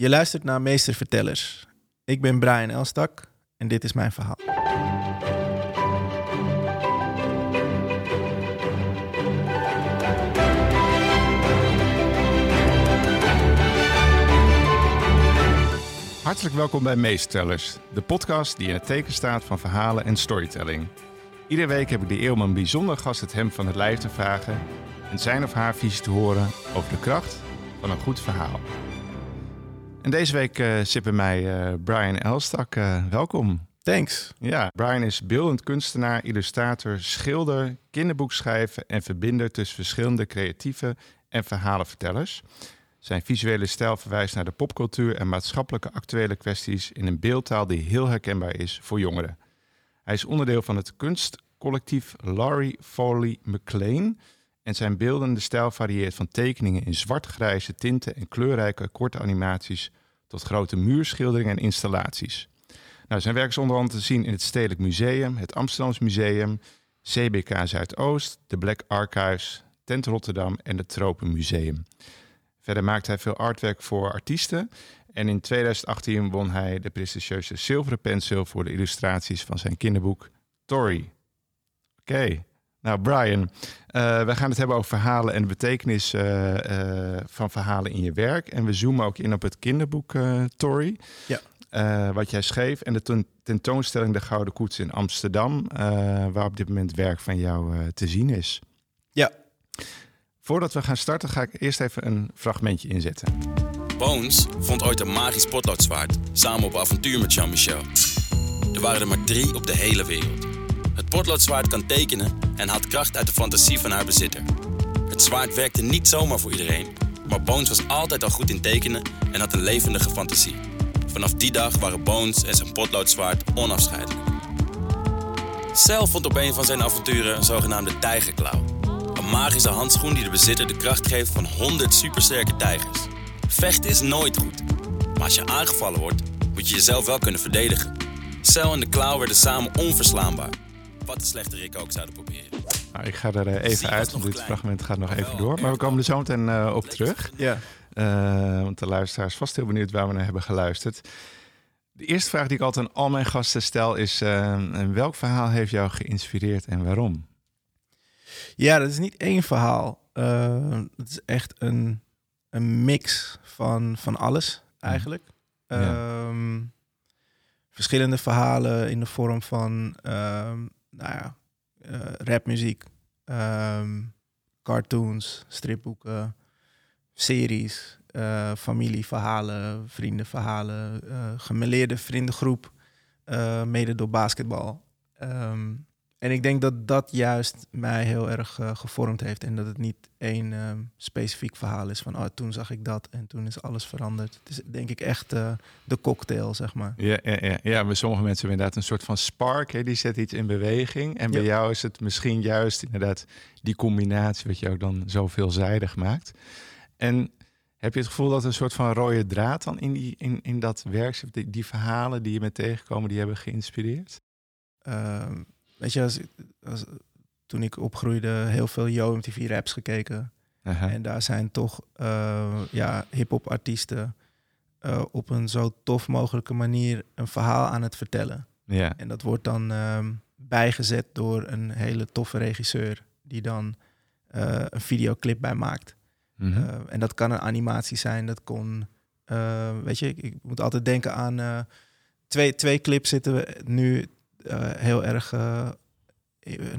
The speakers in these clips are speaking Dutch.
Je luistert naar Meestervertellers. Ik ben Brian Elstak en dit is mijn verhaal. Hartelijk welkom bij Meestertellers, de podcast die in het teken staat van verhalen en storytelling. Iedere week heb ik de eeuw om een bijzonder gast het hem van het lijf te vragen en zijn of haar visie te horen over de kracht van een goed verhaal. En deze week uh, zit bij mij uh, Brian Elstak. Uh, welkom. Thanks. Ja, Brian is beeldend kunstenaar, illustrator, schilder, kinderboekschrijver en verbinder tussen verschillende creatieve en verhalenvertellers. Zijn visuele stijl verwijst naar de popcultuur en maatschappelijke actuele kwesties in een beeldtaal die heel herkenbaar is voor jongeren. Hij is onderdeel van het kunstcollectief Laurie Foley McLean en zijn beeldende stijl varieert van tekeningen in zwart-grijze tinten en kleurrijke korte animaties tot grote muurschilderingen en installaties. Nou, zijn werk is onder andere te zien in het Stedelijk Museum, het Amsterdams Museum, CBK Zuidoost, de Black Archives, Tent Rotterdam en het Tropenmuseum. Verder maakt hij veel artwerk voor artiesten. En in 2018 won hij de prestigieuze zilveren penseel voor de illustraties van zijn kinderboek Tori. Oké, nou Brian, uh, we gaan het hebben over verhalen en de betekenis uh, uh, van verhalen in je werk. En we zoomen ook in op het kinderboek Tori. Ja. wat jij schreef en de tentoonstelling De Gouden Koets in Amsterdam, waar op dit moment werk van jou te zien is. Ja, Voordat we gaan starten ga ik eerst even een fragmentje inzetten. Bones vond ooit een magisch potloodzwaard samen op avontuur met Jean-Michel. Er waren er maar drie op de hele wereld. Het potloodzwaard kan tekenen en haalt kracht uit de fantasie van haar bezitter. Het zwaard werkte niet zomaar voor iedereen, maar Bones was altijd al goed in tekenen en had een levendige fantasie. Vanaf die dag waren Bones en zijn potloodzwaard onafscheidelijk. Cel vond op een van zijn avonturen een zogenaamde tijgerklauw. Een magische handschoen die de bezitter de kracht geeft van 100 supersterke tijgers. Vechten is nooit goed. Maar als je aangevallen wordt, moet je jezelf wel kunnen verdedigen. Cel en de klauw werden samen onverslaanbaar. Wat de slechterik ook zouden proberen. Nou, ik ga er uh, even uit, want dit klein. fragment gaat nog even door. Maar we komen er zo meteen uh, op terug. Ja. Uh, want de luisteraar is vast heel benieuwd waar we naar hebben geluisterd. De eerste vraag die ik altijd aan al mijn gasten stel is... welk verhaal heeft jou geïnspireerd en waarom? Ja, dat is niet één verhaal. Uh, het is echt een, een mix van, van alles eigenlijk. Ja. Um, verschillende verhalen in de vorm van um, nou ja, uh, rapmuziek, um, cartoons, stripboeken, series, uh, familieverhalen, vriendenverhalen, gemeleerde vriendengroep, mede door basketbal. Um, en ik denk dat dat juist mij heel erg uh, gevormd heeft. En dat het niet één uh, specifiek verhaal is van oh, toen zag ik dat en toen is alles veranderd. Het is denk ik echt uh, de cocktail, zeg maar. Ja, ja, ja. ja bij sommige mensen hebben inderdaad een soort van spark. Hè? Die zet iets in beweging. En bij ja. jou is het misschien juist inderdaad die combinatie wat ook dan zo veelzijdig maakt. En heb je het gevoel dat er een soort van rode draad dan in, die, in, in dat werk die, die verhalen die je bent tegengekomen, die hebben geïnspireerd? Ehm, weet je, als, als, toen ik opgroeide, heel veel Yo MTV raps gekeken. En daar zijn toch uh, ja, hip-hop artiesten uh, op een zo tof mogelijke manier een verhaal aan het vertellen. Ja. En dat wordt dan uh, bijgezet door een hele toffe regisseur die dan uh, een videoclip bij maakt. Mm-hmm. en dat kan een animatie zijn, dat kon, weet je, ik, ik, moet altijd denken aan twee, twee clips zitten we nu heel erg uh,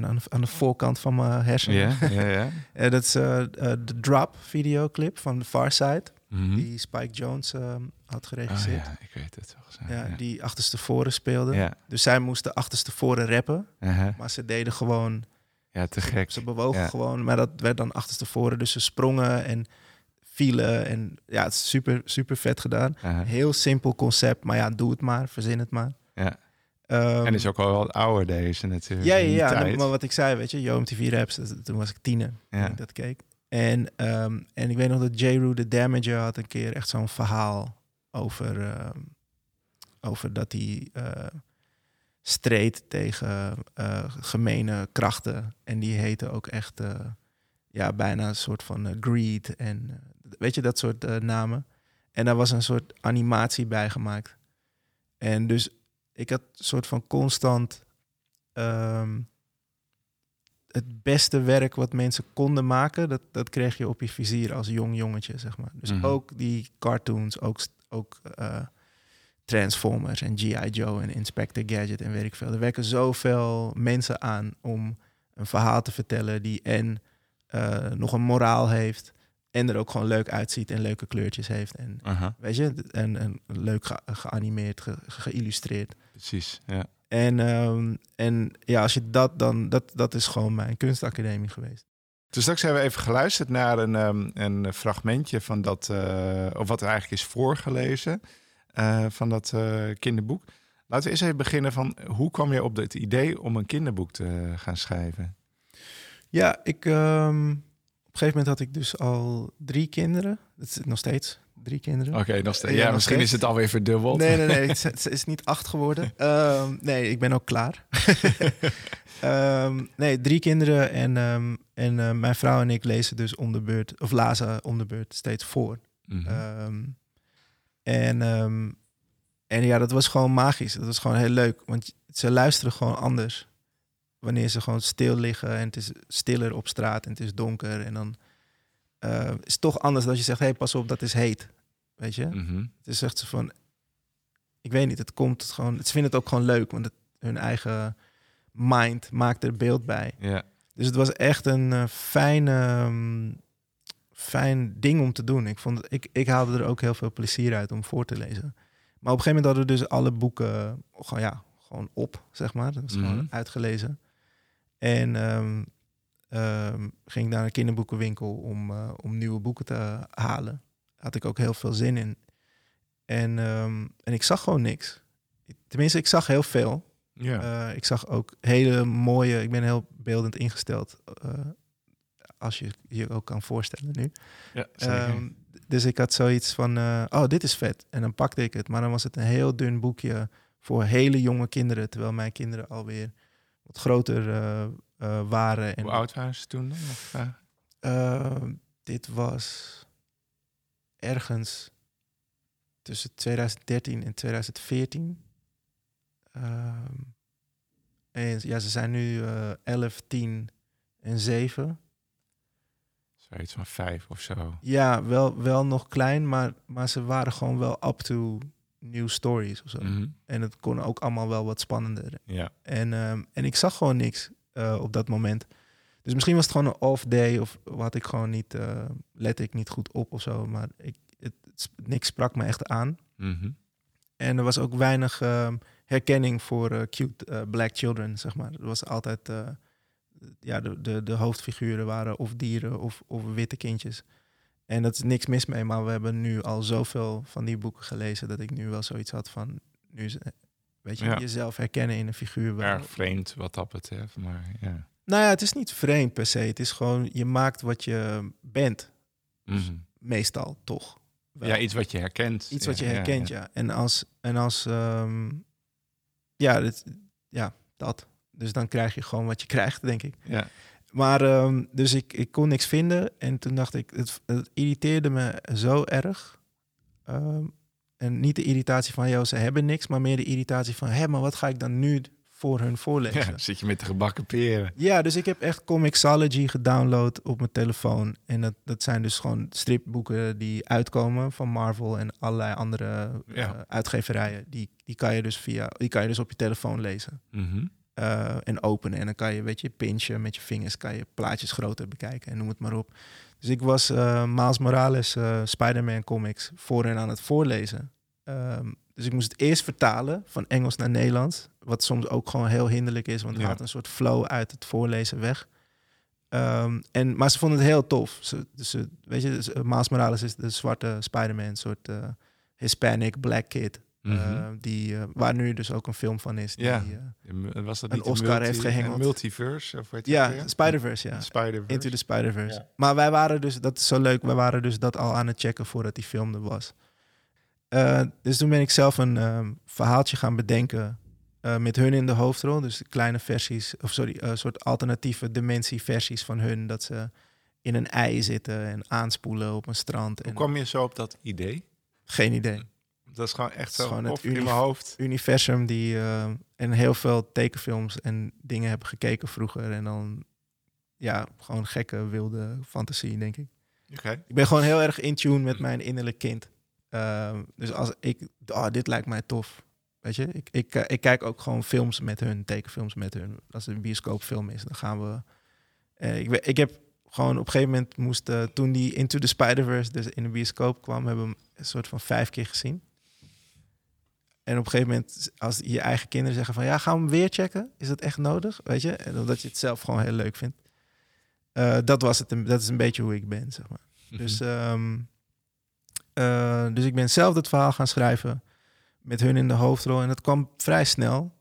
aan, aan, de voorkant van mijn hersenen. Yeah, yeah, yeah. uh, dat is de Drop videoclip van The Far Side. Mm-hmm. Die Spike Jones had geregisseerd. Oh, ja, ik weet het wel. Ja, ja, Die achterste voren speelde. Ja. Dus zij moesten achterste voren rappen. -huh. Maar ze deden gewoon... Ja, te gek. Ze, bewogen gewoon, maar dat werd dan achterste voren. Dus ze sprongen en vielen. En ja, het is super, super vet gedaan. -huh. Heel simpel concept. Maar ja, doe het maar. Verzin het maar. Ja. Um, en is ook al wat ouder deze natuurlijk. Ja, ja, ja maar wat ik zei, weet je, Yo MTV Raps, dat, toen was ik tiener ja. toen ik dat keek. En, um, en ik weet nog dat J. The Damager had een keer echt zo'n verhaal over, um, over dat hij uh, streed tegen uh, gemene krachten. En die heette ook echt uh, ja, bijna een soort van greed en weet je, dat soort namen. En daar was een soort animatie bij gemaakt. En dus ik had een soort van constant ehm, het beste werk wat mensen konden maken, dat, dat kreeg je op je vizier als jong jongetje, zeg maar. Dus Mhm. ook die cartoons, ook, ook eh, Transformers en G.I. Joe en Inspector Gadget en weet ik veel. Er werken zoveel mensen aan om een verhaal te vertellen die en eh, nog een moraal heeft en er ook gewoon leuk uitziet en leuke kleurtjes heeft. En weet je, en, en leuk ge- geanimeerd, ge- geïllustreerd. precies. Ja. En, ehm, en ja, als je dat dan, dat, dat is gewoon mijn kunstacademie geweest. Dus straks hebben we even geluisterd naar een, ehm, een fragmentje van dat, eh, of wat er eigenlijk is voorgelezen eh, van dat eh, kinderboek. Laten we eens even beginnen van hoe kwam je op het idee om een kinderboek te gaan schrijven? Ja, ik, ehm, op een gegeven moment had ik dus al drie kinderen. Dat is nog steeds drie kinderen. Oké, nog steeds. Ja, Ja, nog misschien steeds. is het alweer verdubbeld. Nee, nee, nee. Het is, het is niet acht geworden. Ehm, nee, ik ben ook klaar. Ehm, nee, drie kinderen. En, ehm, en eh, mijn vrouw en ik lezen dus om de beurt, of lazen om de beurt steeds voor. Mhm. En, en ja, dat was gewoon magisch. Dat was gewoon heel leuk. Want ze luisteren gewoon anders. Wanneer ze gewoon stil liggen en het is stiller op straat en het is donker. En dan eh, is het toch anders dan je zegt, hé, hey, pas op, dat is heet. Weet je? Mhm. Het is echt zo van, ik weet niet, het komt gewoon, ze vinden het ook gewoon leuk, want het, hun eigen mind maakt er beeld bij. Ja. Dus het was echt een eh, fijne, ehm, fijn ding om te doen. Ik, vond ik, ik haalde er ook heel veel plezier uit om voor te lezen. Maar op een gegeven moment hadden we dus alle boeken gewoon, ja, gewoon op, zeg maar. Dat was Mhm. gewoon uitgelezen. En ehm, ehm, ging ik naar een kinderboekenwinkel om, eh, om nieuwe boeken te halen. Had ik ook heel veel zin in. En, ehm, en ik zag gewoon niks. Tenminste, ik zag heel veel. Ja. Eh, ik zag ook hele mooie, ik ben heel beeldend ingesteld. eh, als je je ook kan voorstellen nu. ja, zeker. Dus ik had zoiets van, oh, dit is vet. En dan pakte ik het. Maar dan was het een heel dun boekje voor hele jonge kinderen. Terwijl mijn kinderen alweer wat groter eh, eh, waren. En, Hoe oud waren ze toen? dan? Eh, Ehm, dit was ergens tussen 2013 en 2014. Ehm, en ja, ze zijn nu eh 11, 10 en 7. zoiets van vijf of zo. Ja, wel, wel nog klein, maar, maar ze waren gewoon wel up to new stories of zo. Mhm. En het kon ook allemaal wel wat spannender. Ja. En, ehm, en ik zag gewoon niks eh, op dat moment. Dus misschien was het gewoon een off day of had ik gewoon niet, eh lette ik niet goed op of zo. Maar ik, het, niks sprak me echt aan. Mhm. En er was ook weinig ehm, herkenning voor eh, cute black children, zeg maar. Er was altijd, ja, de, de, de hoofdfiguren waren of dieren of, of witte kindjes. En dat is niks mis mee, maar we hebben nu al zoveel van die boeken gelezen dat ik nu wel zoiets had van, nu is, eh, weet je, Ja. jezelf herkennen in een figuur. wel- Erg vreemd wat dat betreft, maar ja. Nou ja, het is niet vreemd per se. Het is gewoon, je maakt wat je bent, Mhm. meestal toch. Wel. Ja, iets wat je herkent. Iets wat je herkent, ja. ja. En als, en als ehm, ja, dit, ja, dat. Dus dan krijg je gewoon wat je krijgt, denk ik. Ja. Maar ehm, dus ik, ik kon niks vinden. En toen dacht ik, het, het irriteerde me zo erg. Ehm, en niet de irritatie van, joh, ze hebben niks. Maar meer de irritatie van, hé, maar wat ga ik dan nu voor hun voorlezen? Ja, zit je met de gebakken peren. Ja, dus ik heb echt Comixology gedownload op mijn telefoon. En dat, dat zijn dus gewoon stripboeken die uitkomen van Marvel en allerlei andere Ja. eh, uitgeverijen. Die, die kan je dus via, die kan je dus op je telefoon lezen Mhm. Eh, en openen. En dan kan je, weet je, pinchen met je vingers, kan je plaatjes groter bekijken en noem het maar op. Dus ik was Miles Morales eh, Spider-Man comics voor hen aan het voorlezen. Ehm, dus ik moest het eerst vertalen van Engels naar Nederlands. Wat soms ook gewoon heel hinderlijk is, want het Ja. haalt een soort flow uit het voorlezen weg. Ehm, en, maar ze vonden het heel tof. Ze, dus weet je, dus, Miles Morales is de zwarte Spider-Man, een soort Hispanic black kid. Mhm. eh, die, eh, waar nu dus ook een film van is. Die, Ja. eh, Was dat een Oscar heeft gehengeld. een multiverse? Of weet je het ja, weer? Spider-Verse, ja. Into the Spider-Verse. Ja. Maar wij waren dus, dat is zo leuk, wij waren dus dat al aan het checken voordat die film er was. Eh, dus toen ben ik zelf een ehm, verhaaltje gaan bedenken eh, met hun in de hoofdrol. Dus kleine versies, of sorry, een soort alternatieve dimensieversies van hun. Dat ze in een ei zitten en aanspoelen op een strand. Hoe En, kwam je zo op dat idee? Geen idee. Dat is gewoon echt zo gewoon het of in mijn hoofd. Universum die eh, en heel veel tekenfilms en dingen hebben gekeken vroeger. En dan ja, gewoon gekke wilde fantasie, denk ik. Ik ben gewoon heel erg in tune met mijn innerlijk kind. Ehm, dus als ik, oh, dit lijkt mij tof. Weet je, ik, ik, eh, ik kijk ook gewoon films met hun, tekenfilms met hun. Als het een bioscoopfilm is, dan gaan we. eh, ik, ik heb gewoon op een gegeven moment moest, eh, toen die Into the Spider-Verse dus in de bioscoop kwam, hebben we hem een soort van vijf keer gezien. En op een gegeven moment, als je eigen kinderen zeggen van ja, gaan we hem weer checken? Is dat echt nodig? Weet je? En omdat je het zelf gewoon heel leuk vindt. Eh, dat was het. Dat is een beetje hoe ik ben, zeg maar. Dus, ehm, eh, dus ik ben zelf het verhaal gaan schrijven met hun in de hoofdrol. En dat kwam vrij snel.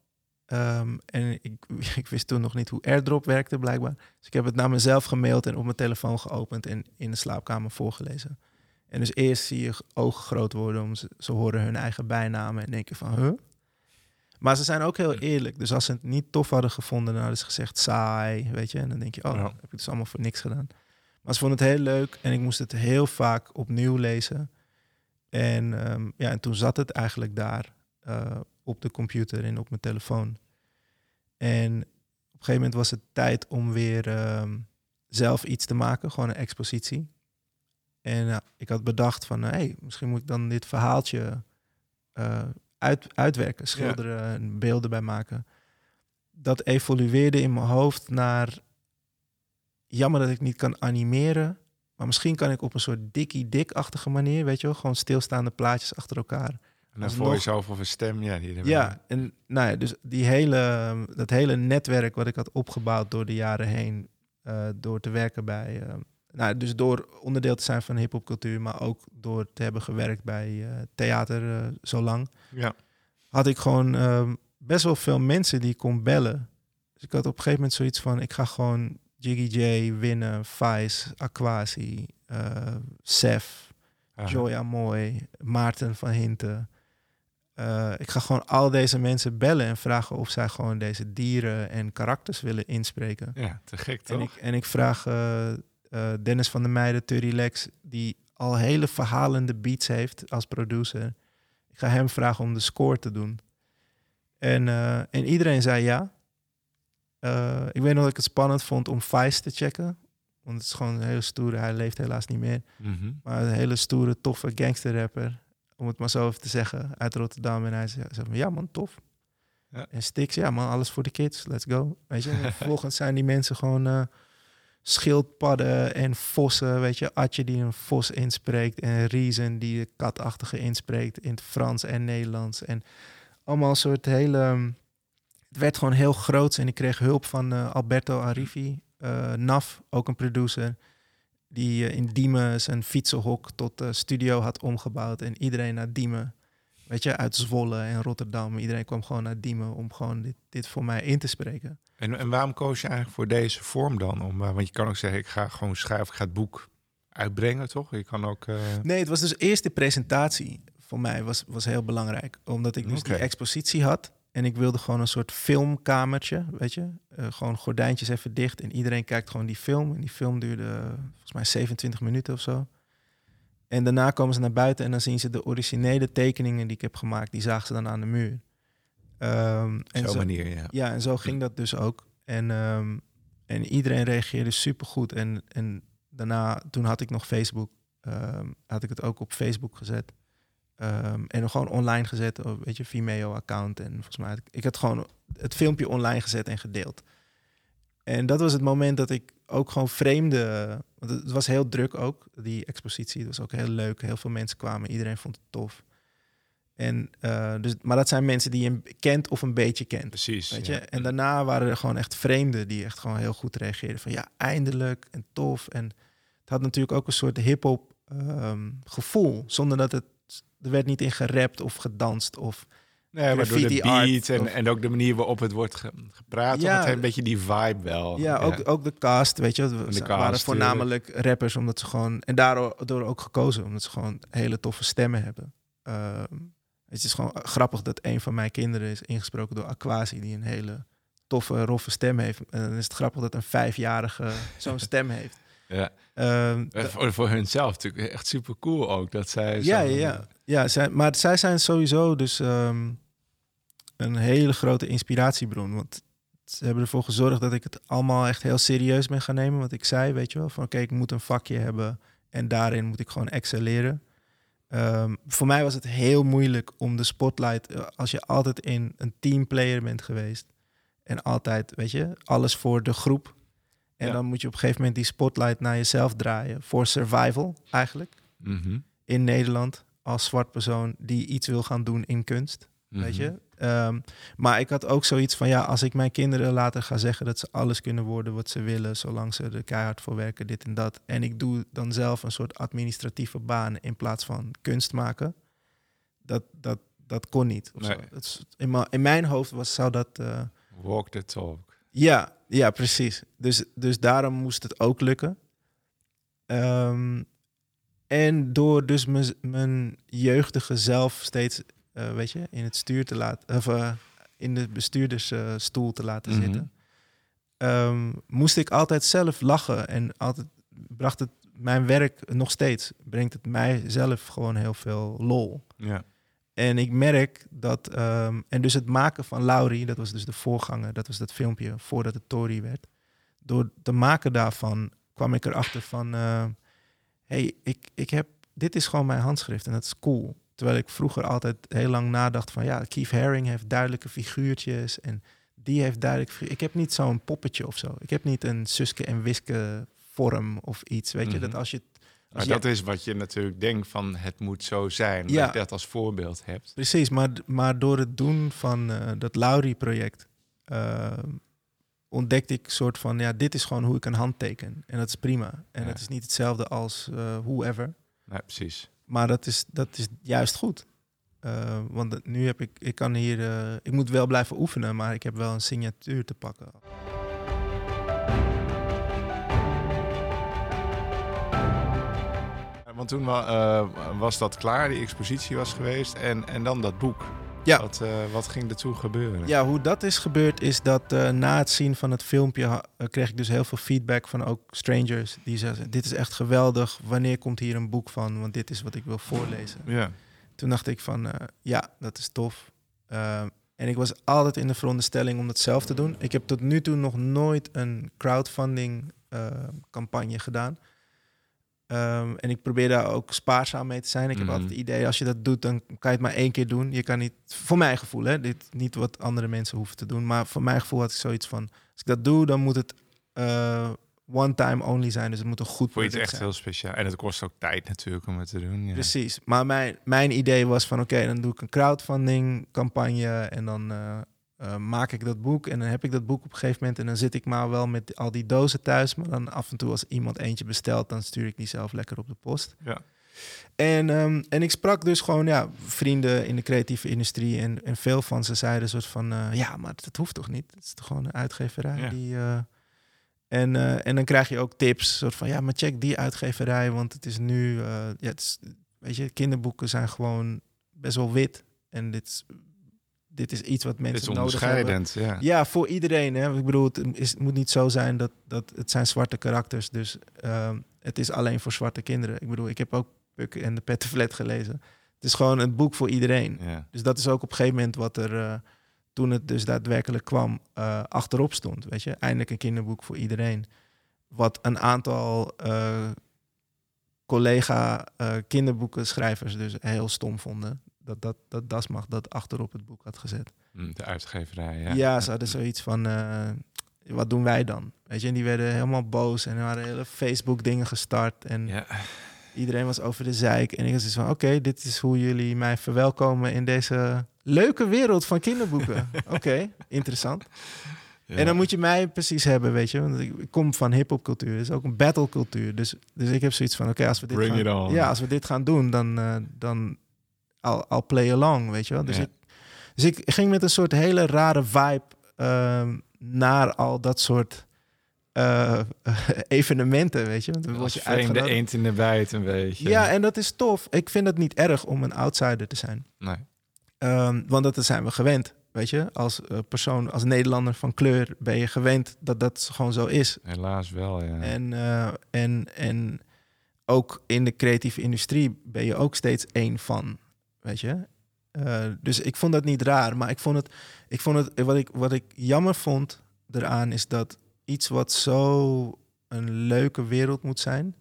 Ehm, en ik, ik wist toen nog niet hoe AirDrop werkte, blijkbaar. Dus ik heb het naar mezelf gemaild en op mijn telefoon geopend en in de slaapkamer voorgelezen. En dus eerst zie je ogen groot worden, om ze, ze horen hun eigen bijnamen en denken van, huh? Maar ze zijn ook heel eerlijk. Dus als ze het niet tof hadden gevonden, dan hadden ze gezegd saai, weet je. En dan denk je, oh, Ja. heb ik dus allemaal voor niks gedaan. Maar ze vonden het heel leuk en ik moest het heel vaak opnieuw lezen. En, ehm, ja, en toen zat het eigenlijk daar eh, op de computer en op mijn telefoon. En op een gegeven moment was het tijd om weer ehm, zelf iets te maken, gewoon een expositie. En eh, ik had bedacht van, hé, hey, misschien moet ik dan dit verhaaltje eh, uit, uitwerken, schilderen, en beelden bij maken. Dat evolueerde in mijn hoofd naar, jammer dat ik niet kan animeren, maar misschien kan ik op een soort dikkie-dik-achtige manier, weet je wel, gewoon stilstaande plaatjes achter elkaar. En dan voor je zelf of een stem. Ja, die Ja, en nou ja, dus die hele, dat hele netwerk wat ik had opgebouwd door de jaren heen, eh, door te werken bij, eh, nou, dus door onderdeel te zijn van hip-hopcultuur, maar ook door te hebben gewerkt bij eh, theater eh, zo lang, Ja. had ik gewoon ehm, best wel veel mensen die ik kon bellen. Dus ik had op een gegeven moment zoiets van, ik ga gewoon Jiggy J winnen, Vice, Aquasi, eh Sef, Aha. Joya Mooi, Maarten van Hinten. Ik ga gewoon al deze mensen bellen en vragen of zij gewoon deze dieren en karakters willen inspreken. Ja, te gek En toch? ik, en ik vraag eh, Dennis van der Meijden, Turry Lex, die al hele verhalende beats heeft als producer. Ik ga hem vragen om de score te doen. En, eh, en iedereen zei ja. Eh, ik weet nog dat ik het spannend vond om Vice te checken. Want het is gewoon een hele stoere, hij leeft helaas niet meer. Mhm. Maar een hele stoere, toffe gangsterrapper. Om het maar zo even te zeggen. Uit Rotterdam. En hij zei, van, ja man, tof. Ja. En Stix, ja man, alles voor de kids. Let's go. Weet je, en vervolgens zijn die mensen gewoon schildpadden en vossen. Weet je, Atje die een vos inspreekt. En Reason die de katachtige inspreekt in het Frans en Nederlands. En allemaal een soort hele... um, Het werd gewoon heel groots. En ik kreeg hulp van eh, Alberto Arrivi. eh, Naf, ook een producer die eh, in Diemen zijn fietsenhok tot studio had omgebouwd. En iedereen naar Diemen, weet je, uit Zwolle en Rotterdam. Iedereen kwam gewoon naar Diemen om gewoon dit, dit voor mij in te spreken. En, en waarom koos je eigenlijk voor deze vorm dan? Om, eh, want je kan ook zeggen, ik ga gewoon schrijven, ik ga het boek uitbrengen, toch? Je kan ook... eh, Nee, het was dus eerst de presentatie voor mij was, was heel belangrijk. Omdat ik dus die expositie had. En ik wilde gewoon een soort filmkamertje, weet je. Eh, gewoon gordijntjes even dicht en iedereen kijkt gewoon die film. En die film duurde volgens mij 27 minuten of zo. En daarna komen ze naar buiten en dan zien ze de originele tekeningen die ik heb gemaakt. Die zagen ze dan aan de muur. Ehm, en Zo'n zo- manier, ja. ja, en zo ging dat dus ook. En, ehm, en iedereen reageerde supergoed. En, en daarna, toen had ik nog Facebook, ehm, had ik het ook op Facebook gezet. Ehm, en gewoon online gezet, weet je, Vimeo-account. En volgens mij, had ik, ik had gewoon het filmpje online gezet en gedeeld. En dat was het moment dat ik ook gewoon vreemde... Want het was heel druk ook, die expositie. Het was ook heel leuk. Heel veel mensen kwamen. Iedereen vond het tof. En, eh, dus, maar dat zijn mensen die je kent of een beetje kent. Precies. Weet ja. je? En daarna waren er gewoon echt vreemden die echt gewoon heel goed reageerden. Van ja, eindelijk en tof. En het had natuurlijk ook een soort hip-hop ehm, gevoel. Zonder dat het. Er werd niet in gerapt of gedanst. Of, Nee, maar door de beat en, of- en ook de manier waarop het wordt ge- gepraat. Ja. Ja. Het heeft een beetje die vibe wel. ja, ook, ook de cast, weet je. De waren voornamelijk rappers, omdat ze gewoon. En daardoor ook gekozen, omdat ze gewoon hele toffe stemmen hebben. Ehm, het is gewoon grappig dat een van mijn kinderen is ingesproken door Aquasi, die een hele toffe, roffe stem heeft. En dan is het grappig dat een vijfjarige zo'n stem heeft. Ja. Ehm, voor, voor hunzelf natuurlijk echt super cool ook dat zij. ja, ja, ja. Ja zij, maar zij zijn sowieso dus ehm, een hele grote inspiratiebron. Want ze hebben ervoor gezorgd dat ik het allemaal echt heel serieus ben gaan nemen. Wat ik zei, weet je wel. Van oké, ik moet een vakje hebben en daarin moet ik gewoon excelleren. Ehm, voor mij was het heel moeilijk om de spotlight, eh, als je altijd in een teamplayer bent geweest en altijd, weet je, alles voor de groep. En Ja. dan moet je op een gegeven moment die spotlight naar jezelf draaien voor survival eigenlijk Mhm. in Nederland als zwart persoon die iets wil gaan doen in kunst, weet Mhm. je. Ehm, maar ik had ook zoiets van, ja, als ik mijn kinderen later ga zeggen dat ze alles kunnen worden wat ze willen, zolang ze er keihard voor werken, dit en dat. En ik doe dan zelf een soort administratieve baan in plaats van kunst maken. Dat, dat, dat kon niet. Nee. Dat in, mijn- in mijn hoofd was, zou dat... eh, Walk the talk. ja, ja, precies. Dus, dus daarom moest het ook lukken. Ehm, en door dus mijn- jeugdige zelf steeds, eh, weet je, in het stuur te laten, of eh, in de bestuurdersstoel te laten Mhm. zitten, ehm, moest ik altijd zelf lachen en altijd bracht het mijn werk nog steeds brengt het mijzelf gewoon heel veel lol. Ja. En ik merk dat, ehm, en dus het maken van Laurie, dat was dus de voorganger, dat was dat filmpje voordat het Tory werd. Door te maken daarvan kwam ik erachter van, eh, hey, ik, ik heb, dit is gewoon mijn handschrift en dat is cool. Terwijl ik vroeger altijd heel lang nadacht van, ja, Keith Haring heeft duidelijke figuurtjes en die heeft duidelijk, ik heb niet zo'n poppetje of zo. Ik heb niet een Suske en Wiske vorm of iets, weet je, Mhm. dat als je als Maar jij- dat is wat je natuurlijk denkt van het moet zo zijn. Ja. Dat je dat als voorbeeld hebt. Precies, maar, maar door het doen van eh, dat Laurie-project eh, ontdekte ik soort van, ja, dit is gewoon hoe ik een hand teken. En dat is prima. En Ja. het is niet hetzelfde als eh whoever, Nee, precies. maar dat is, dat is juist goed. Eh, want nu heb ik, ik kan hier, eh, ik moet wel blijven oefenen, maar ik heb wel een signatuur te pakken. Ja, Want toen wa- eh, was dat klaar, die expositie was geweest en, en dan dat boek. Ja. Wat, eh, wat ging er toen gebeuren? Ja, hoe dat is gebeurd is dat eh, na het zien van het filmpje eh, kreeg ik dus heel veel feedback van ook strangers. Die zeiden, dit is echt geweldig, wanneer komt hier een boek van? Want dit is wat ik wil voorlezen. Ja. Toen dacht ik van, ja, dat is tof. Eh, en ik was altijd in de veronderstelling om dat zelf te doen. Ik heb tot nu toe nog nooit een crowdfunding campagne gedaan. Ehm, en ik probeer daar ook spaarzaam mee te zijn. Ik Mhm. heb altijd het idee, als je dat doet, dan kan je het maar één keer doen. Je kan niet, voor mijn gevoel, hè, dit niet wat andere mensen hoeven te doen. Maar voor mijn gevoel had ik zoiets van, als ik dat doe, dan moet het eh, one time only zijn. Dus het moet een goed Voor iets echt zijn. heel speciaal. En het kost ook tijd natuurlijk om het te doen. Ja. Precies. Maar mijn, mijn idee was van oké, dan doe ik een crowdfunding campagne en dan eh, eh, maak ik dat boek. En dan heb ik dat boek op een gegeven moment en dan zit ik maar wel met al die dozen thuis. Maar dan af en toe als iemand eentje bestelt, dan stuur ik die zelf lekker op de post. Ja. En, ehm, en ik sprak dus gewoon ja, vrienden in de creatieve industrie en, en veel van ze zeiden soort van eh, ja, maar dat hoeft toch niet? Het is toch gewoon een uitgeverij Ja. die... eh, en, en dan krijg je ook tips, soort van ja, maar check die uitgeverij, want het is nu, ja, het is, weet je, kinderboeken zijn gewoon best wel wit. En dit is, dit is iets wat mensen nodig hebben. Ja. Ja, voor iedereen. Hè. Ik bedoel, het, is, het moet niet zo zijn dat, dat het zijn zwarte karakters. Dus ehm, het is alleen voor zwarte kinderen. Ik bedoel, ik heb ook Puk en de Pettenflat gelezen. Het is gewoon een boek voor iedereen. Ja. Dus dat is ook op een gegeven moment wat er, eh, toen het dus daadwerkelijk kwam, eh, achterop stond. Weet je, eindelijk een kinderboek voor iedereen. Wat een aantal eh, collega eh kinderboekenschrijvers dus heel stom vonden. Dat, dat, dat Dasmag dat achterop het boek had gezet. Hm, De uitgeverij. Ja, Ja, ze hadden zoiets van, eh, wat doen wij dan? Weet je, en die werden helemaal boos en er waren hele Facebook dingen gestart. En Ja. iedereen was over de zeik. En ik was dus van, oké, dit is hoe jullie mij verwelkomen in deze leuke wereld van kinderboeken. oké, interessant. Ja. En dan moet je mij precies hebben, weet je. Want ik, kom van hip-hopcultuur. Het is ook een battlecultuur. Dus, dus ik heb zoiets van: oké, als we dit Bring gaan, ja, als we dit gaan doen, dan, eh dan I'll, I'll play along, weet je wel. Dus, Ja. ik, dus ik ging met een soort hele rare vibe ehm, naar al dat soort eh, evenementen, weet je. Want dan word Als je vreemde uitgenodigd. eend in de bijt een beetje. Ja, en dat is tof. Ik vind het niet erg om een outsider te zijn. Nee. Ehm, want dat zijn we gewend. weet je, als eh, persoon, als Nederlander van kleur ben je gewend dat dat gewoon zo is. Helaas wel, ja. En, eh, en, en ook in de creatieve industrie ben je ook steeds één van, weet je. Eh, dus ik vond dat niet raar, maar ik vond het, ik vond het wat, ik, wat ik jammer vond eraan is dat iets wat zo een leuke wereld moet zijn,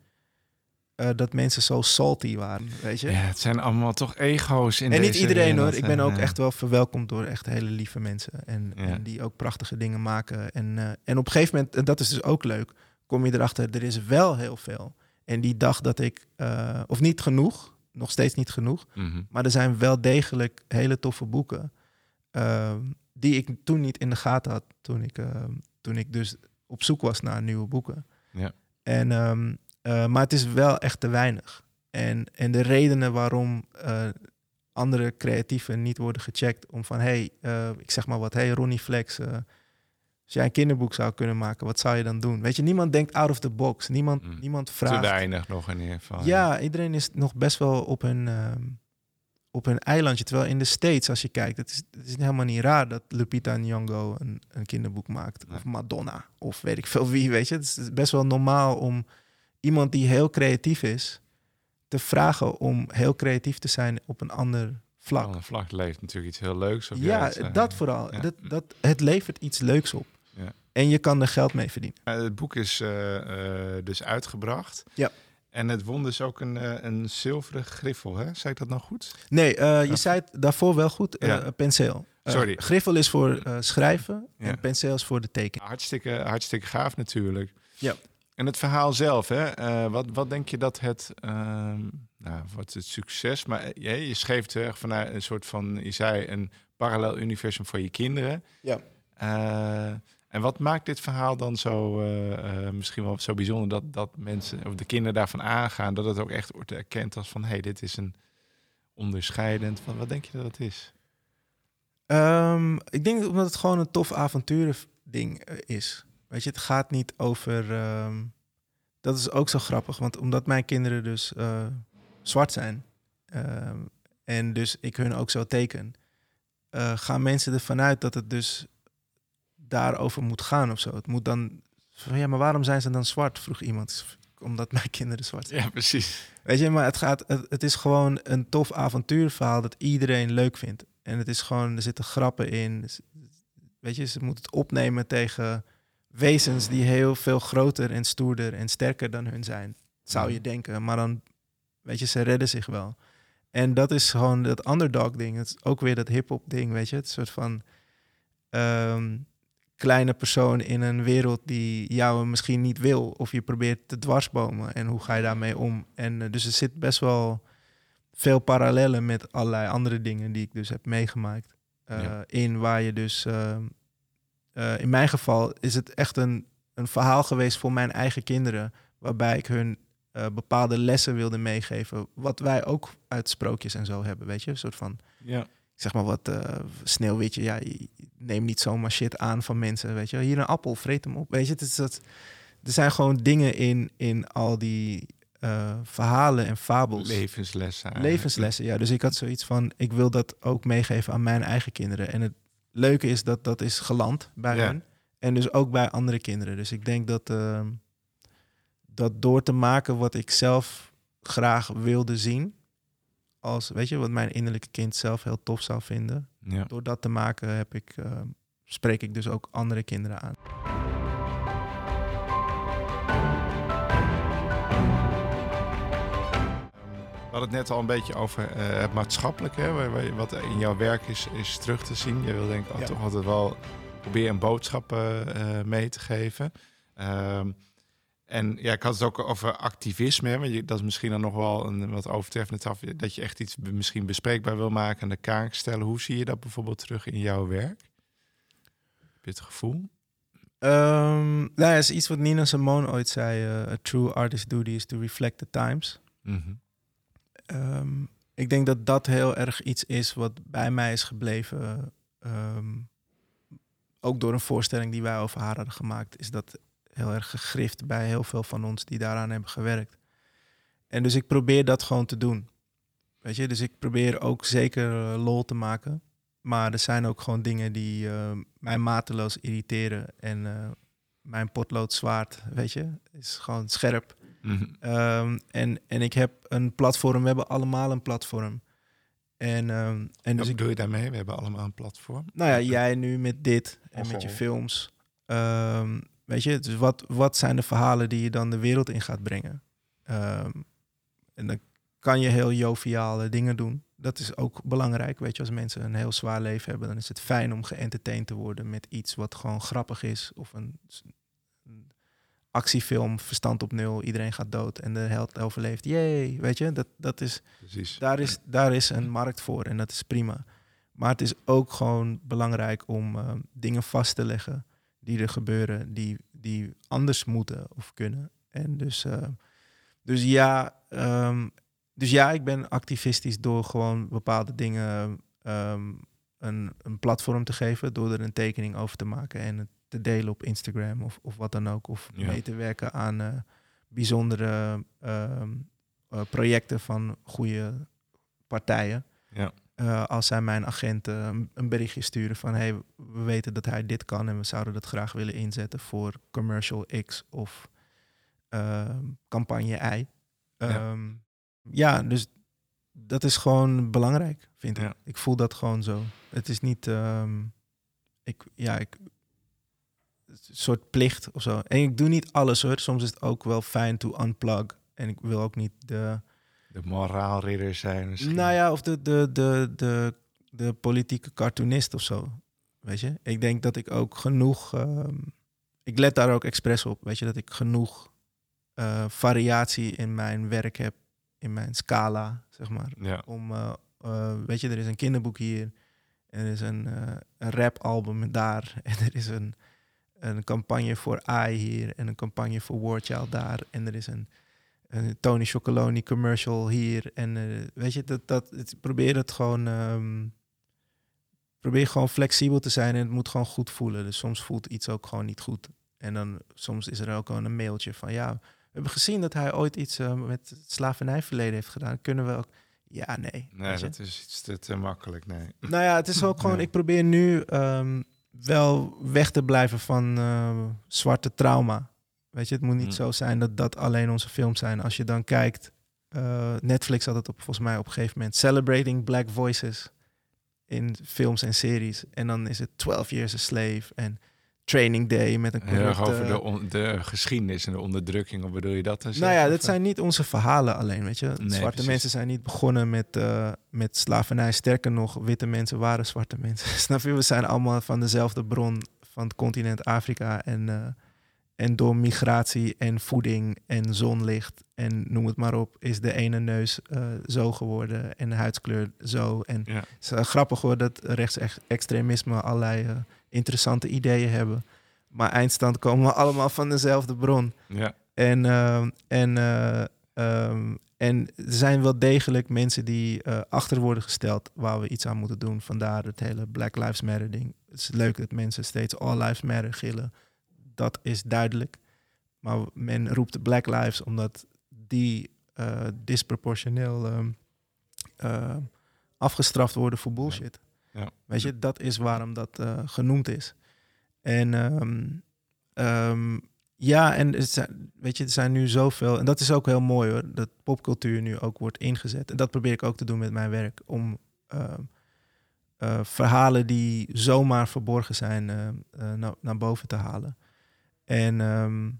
eh, dat mensen zo salty waren, weet je. Ja, het zijn allemaal toch ego's in en niet iedereen wereld, hoor. Ik ben en, ook echt wel verwelkomd door echt hele lieve mensen. En, Ja. en die ook prachtige dingen maken. En, eh, en op een gegeven moment, en dat is dus ook leuk, kom je erachter, er is wel heel veel. En die dag dat ik, of niet genoeg, nog steeds niet genoeg, mhm. maar er zijn wel degelijk hele toffe boeken. ehm, die ik toen niet in de gaten had. Toen ik, ehm, toen ik dus op zoek was naar nieuwe boeken. Ja. En, ehm, eh, maar het is wel echt te weinig. En, en de redenen waarom eh, andere creatieven niet worden gecheckt. Om van, hey, eh, ik zeg maar wat, hey Ronnie Flex. Als jij een kinderboek zou kunnen maken, wat zou je dan doen? Weet je, niemand denkt out of the box. Niemand, Mm. niemand Te vraagt. weinig nog in ieder geval. Ja, iedereen is nog best wel op hun, ehm, op hun eilandje. Terwijl in de States, als je kijkt, het is, het is helemaal niet raar dat Lupita Nyong'o een, een kinderboek maakt. Of Madonna, of weet ik veel wie, weet je. Het is best wel normaal om iemand die heel creatief is, te vragen om heel creatief te zijn op een ander vlak. Een vlak leeft natuurlijk iets heel leuks. Of ja, eh, dat vooral. ja. Dat, dat, het levert iets leuks op. En je kan er geld mee verdienen. Het boek is eh, eh, dus uitgebracht. Ja. En het won dus ook een, eh, een zilveren griffel, hè? Zei ik dat nou goed? Nee, je zei het daarvoor wel goed. Ja. penseel. Sorry. griffel is voor schrijven Ja. en penseel is voor de tekening. Hartstikke, hartstikke gaaf natuurlijk. Ja. En het verhaal zelf, hè? wat, wat denk je dat het, ehm, nou, wat het succes, maar je, je schreef erg vanuit een soort van, je zei een parallel universum voor je kinderen. Ja. En wat maakt dit verhaal dan zo, eh, eh, misschien wel zo bijzonder dat, dat mensen, of de kinderen daarvan aangaan, dat het ook echt wordt erkend als van, hé, hey, dit is een onderscheidend. Wat, wat denk je dat het is? Ehm, ik denk omdat het gewoon een tof avonturending eh, is. Weet je, het gaat niet over. ehm, dat is ook zo grappig, want omdat mijn kinderen dus zwart zijn ehm, en dus ik hun ook zo teken, gaan mensen ervan uit dat het dus daarover moet gaan of zo. Het moet dan. van, Ja, maar waarom zijn ze dan zwart? vroeg iemand. Omdat mijn kinderen zwart zijn. Ja, precies. Weet je, maar het, gaat, het, het is gewoon een tof avontuurverhaal dat iedereen leuk vindt. En het is gewoon, er zitten grappen in. Dus, Weet je, ze moeten het opnemen tegen wezens die heel veel groter en stoerder en sterker dan hun zijn. Zou je denken. Maar dan, weet je, ze redden zich wel. En dat is gewoon dat underdog ding. Het is ook weer dat hip-hop ding, weet je. Het soort van ehm, kleine persoon in een wereld die jou misschien niet wil. Of je probeert te dwarsbomen. En hoe ga je daarmee om? En eh, dus er zit best wel veel parallellen met allerlei andere dingen die ik dus heb meegemaakt. eh, Ja. In waar je dus... eh, in mijn geval is het echt een, een verhaal geweest voor mijn eigen kinderen. Waarbij ik hun bepaalde lessen wilde meegeven. Wat wij ook uit sprookjes en zo hebben. Weet je, een soort van Ja. Zeg maar wat eh sneeuwwitje. Ja, neem niet zomaar shit aan van mensen. Weet je, hier een appel, vreet hem op. Weet je, het is dat, er zijn gewoon dingen in, in al die eh, verhalen en fabels. Levenslessen. eigenlijk. Levenslessen, ja. Dus ik had zoiets van, ik wil dat ook meegeven aan mijn eigen kinderen. En het leuke is dat dat is geland bij Ja. hen. En dus ook bij andere kinderen. Dus ik denk dat, eh, dat door te maken wat ik zelf graag wilde zien... als, weet je, wat mijn innerlijke kind zelf heel tof zou vinden... Ja. door dat te maken heb ik, eh, spreek ik dus ook andere kinderen aan. We hadden het net al een beetje over eh, het maatschappelijke, hè, wat in jouw werk is, is terug te zien. Je wil denk ik al Ja. toch altijd wel proberen een boodschap eh, eh, mee te geven. Ehm, en ja, ik had het ook over activisme, hè, want je, dat is misschien dan nog wel een wat overtreffende taf, dat je echt iets misschien bespreekbaar wil maken en de kaak stellen. Hoe zie je dat bijvoorbeeld terug in jouw werk? Heb je het gevoel? Nou ja, is iets wat Nina Simone ooit zei. eh, A true artist's duty is to reflect the times. Mhm. Ehm, ik denk dat dat heel erg iets is wat bij mij is gebleven. ehm, ook door een voorstelling die wij over haar hadden gemaakt, is dat heel erg gegrift bij heel veel van ons die daaraan hebben gewerkt. En dus ik probeer dat gewoon te doen. Weet je, dus ik probeer ook zeker eh, lol te maken. Maar er zijn ook gewoon dingen die eh, mij mateloos irriteren. En eh, mijn potlood zwaard, weet je, is gewoon scherp. Mhm. Ehm, en, en ik heb een platform, we hebben allemaal een platform. En, ehm, en dus Wat ik, bedoel je daarmee? We hebben allemaal een platform. nou ja, jij nu met dit en met je films. Ehm, weet je, dus wat, wat zijn de verhalen die je dan de wereld in gaat brengen? Ehm, en dan kan je heel joviale dingen doen. Dat is ook belangrijk. Weet je, als mensen een heel zwaar leven hebben, dan is het fijn om geëntertained te worden met iets wat gewoon grappig is. Of een, een actiefilm, verstand op nul, iedereen gaat dood en de held overleeft. Yay, weet je, dat, dat is, Precies. daar is, daar is een markt voor en dat is prima. Maar het is ook gewoon belangrijk om eh, dingen vast te leggen die er gebeuren, die, die anders moeten of kunnen. En dus, eh, dus, ja, ehm, dus ja, ik ben activistisch door gewoon bepaalde dingen ehm, een, een platform te geven, door er een tekening over te maken en het te delen op Instagram of, of wat dan ook. Of Ja. mee te werken aan eh, bijzondere ehm, eh, projecten van goede partijen. Ja. Eh, als zij mijn agent eh, een- berichtje sturen van hey, we weten dat hij dit kan en we zouden dat graag willen inzetten voor commercial X of ehm, campagne Y. Ja. Ehm, ja, dus dat is gewoon belangrijk, vind Ja. ik. Ik voel dat gewoon zo. Het is niet, ehm, ik, ja, ik, een soort plicht of zo. En ik doe niet alles hoor. Soms is het ook wel fijn to unplug. En ik wil ook niet de, De moraalridder zijn misschien. nou ja, of de, de, de, de, de politieke cartoonist of zo. Weet je? Ik denk dat ik ook genoeg. ehm, ik let daar ook expres op. Weet je, dat ik genoeg eh, variatie in mijn werk heb. In mijn scala, zeg maar. Ja. Om, eh, eh, weet je, er is een kinderboek hier. Er is een, een rapalbum daar. En er is een, een campagne voor AI hier. En een campagne voor War Child daar. En er is een Tony Chocoloni commercial hier. En eh, weet je, dat, dat, het, probeer het gewoon... ehm, probeer gewoon flexibel te zijn en het moet gewoon goed voelen. Dus soms voelt iets ook gewoon niet goed. En dan soms is er ook gewoon een mailtje van... ja, we hebben gezien dat hij ooit iets eh, met het slavernijverleden heeft gedaan. Kunnen we ook... Ja, nee. Nee, dat is iets te, te makkelijk. Nee. Nou ja, het is ook gewoon, ik probeer nu ehm, wel weg te blijven van eh, zwarte trauma. Weet je, het moet niet Mm. zo zijn dat dat alleen onze films zijn. Als je dan kijkt, eh, Netflix had het op, volgens mij op een gegeven moment, Celebrating Black Voices in films en series. En dan is het 12 Years a Slave en Training Day met een Heel corrupte... over de, on- de geschiedenis en de onderdrukking. Of bedoel je dat? dan Nou ja, dat zijn niet onze verhalen alleen, weet je. Nee, zwarte precies. mensen zijn niet begonnen met, eh, met slavernij. Sterker nog, witte mensen waren zwarte mensen. Snap je? We zijn allemaal van dezelfde bron van het continent Afrika. En, eh, en door migratie en voeding en zonlicht en noem het maar op... is de ene neus eh, zo geworden en de huidskleur zo. En Ja. het is eh, grappig hoor dat rechtsextremisme allerlei eh, interessante ideeën hebben. Maar eindstand komen we allemaal van dezelfde bron. Ja. En, ehm, en, eh, ehm, en er zijn wel degelijk mensen die eh, achter worden gesteld waar we iets aan moeten doen. Vandaar het hele Black Lives Matter ding. Het is leuk dat mensen steeds All Lives Matter gillen. Dat is duidelijk. Maar men roept Black Lives omdat die eh, disproportioneel ehm, eh, afgestraft worden voor bullshit. Ja. Weet je, dat is waarom dat eh, genoemd is. En ehm, ehm, ja, en het zijn, weet je, er zijn nu zoveel. En dat is ook heel mooi hoor. Dat popcultuur nu ook wordt ingezet. En dat probeer ik ook te doen met mijn werk. Om verhalen die zomaar verborgen zijn naar, naar boven te halen. En, ehm,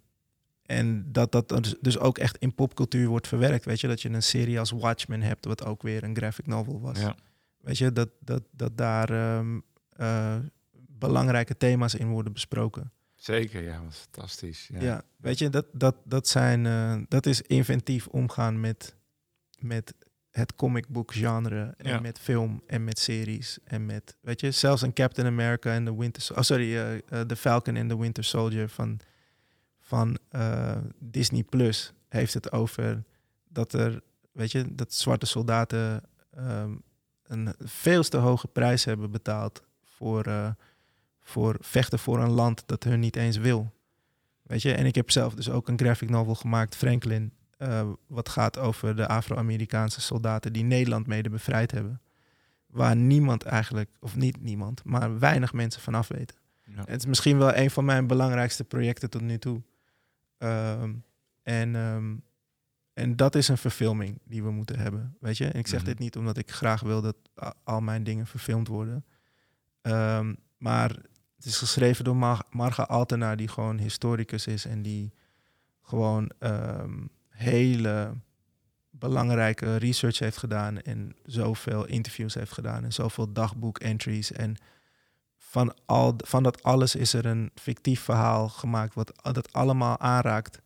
en dat dat dus- dus ook echt in popcultuur wordt verwerkt. Weet je, dat je een serie als Watchmen hebt, wat ook weer een graphic novel was. Ja. Weet je, dat, dat, dat daar ehm, eh, belangrijke thema's in worden besproken. Zeker, ja. Fantastisch. Ja. Ja, weet je, dat, dat, dat, zijn, eh, dat is inventief omgaan met, met het comic book genre en Ja. met film en met series en met, weet je, zelfs een Captain America en de Winter, oh sorry, eh, eh, The Falcon en the Winter Soldier van, van eh, Disney Plus heeft het over dat er, weet je, dat zwarte soldaten ehm, een veel te hoge prijs hebben betaald voor, voor vechten voor een land dat hun niet eens wil. Weet je, en ik heb zelf dus ook een graphic novel gemaakt, Franklin, eh, wat gaat over de Afro-Amerikaanse soldaten die Nederland mede bevrijd hebben. waar niemand eigenlijk, of niet niemand, maar weinig mensen vanaf weten. Ja. Het is misschien wel een van mijn belangrijkste projecten tot nu toe. Ehm, en, ehm, en dat is een verfilming die we moeten hebben, weet je. En ik zeg Mhm. dit niet omdat ik graag wil dat al mijn dingen verfilmd worden. Ehm, maar het is geschreven door Mar Marga Altena, die gewoon historicus is en die gewoon hele belangrijke research heeft gedaan en zoveel interviews heeft gedaan en zoveel dagboek-entries. En van, al, van dat alles is er een fictief verhaal gemaakt wat dat allemaal aanraakt.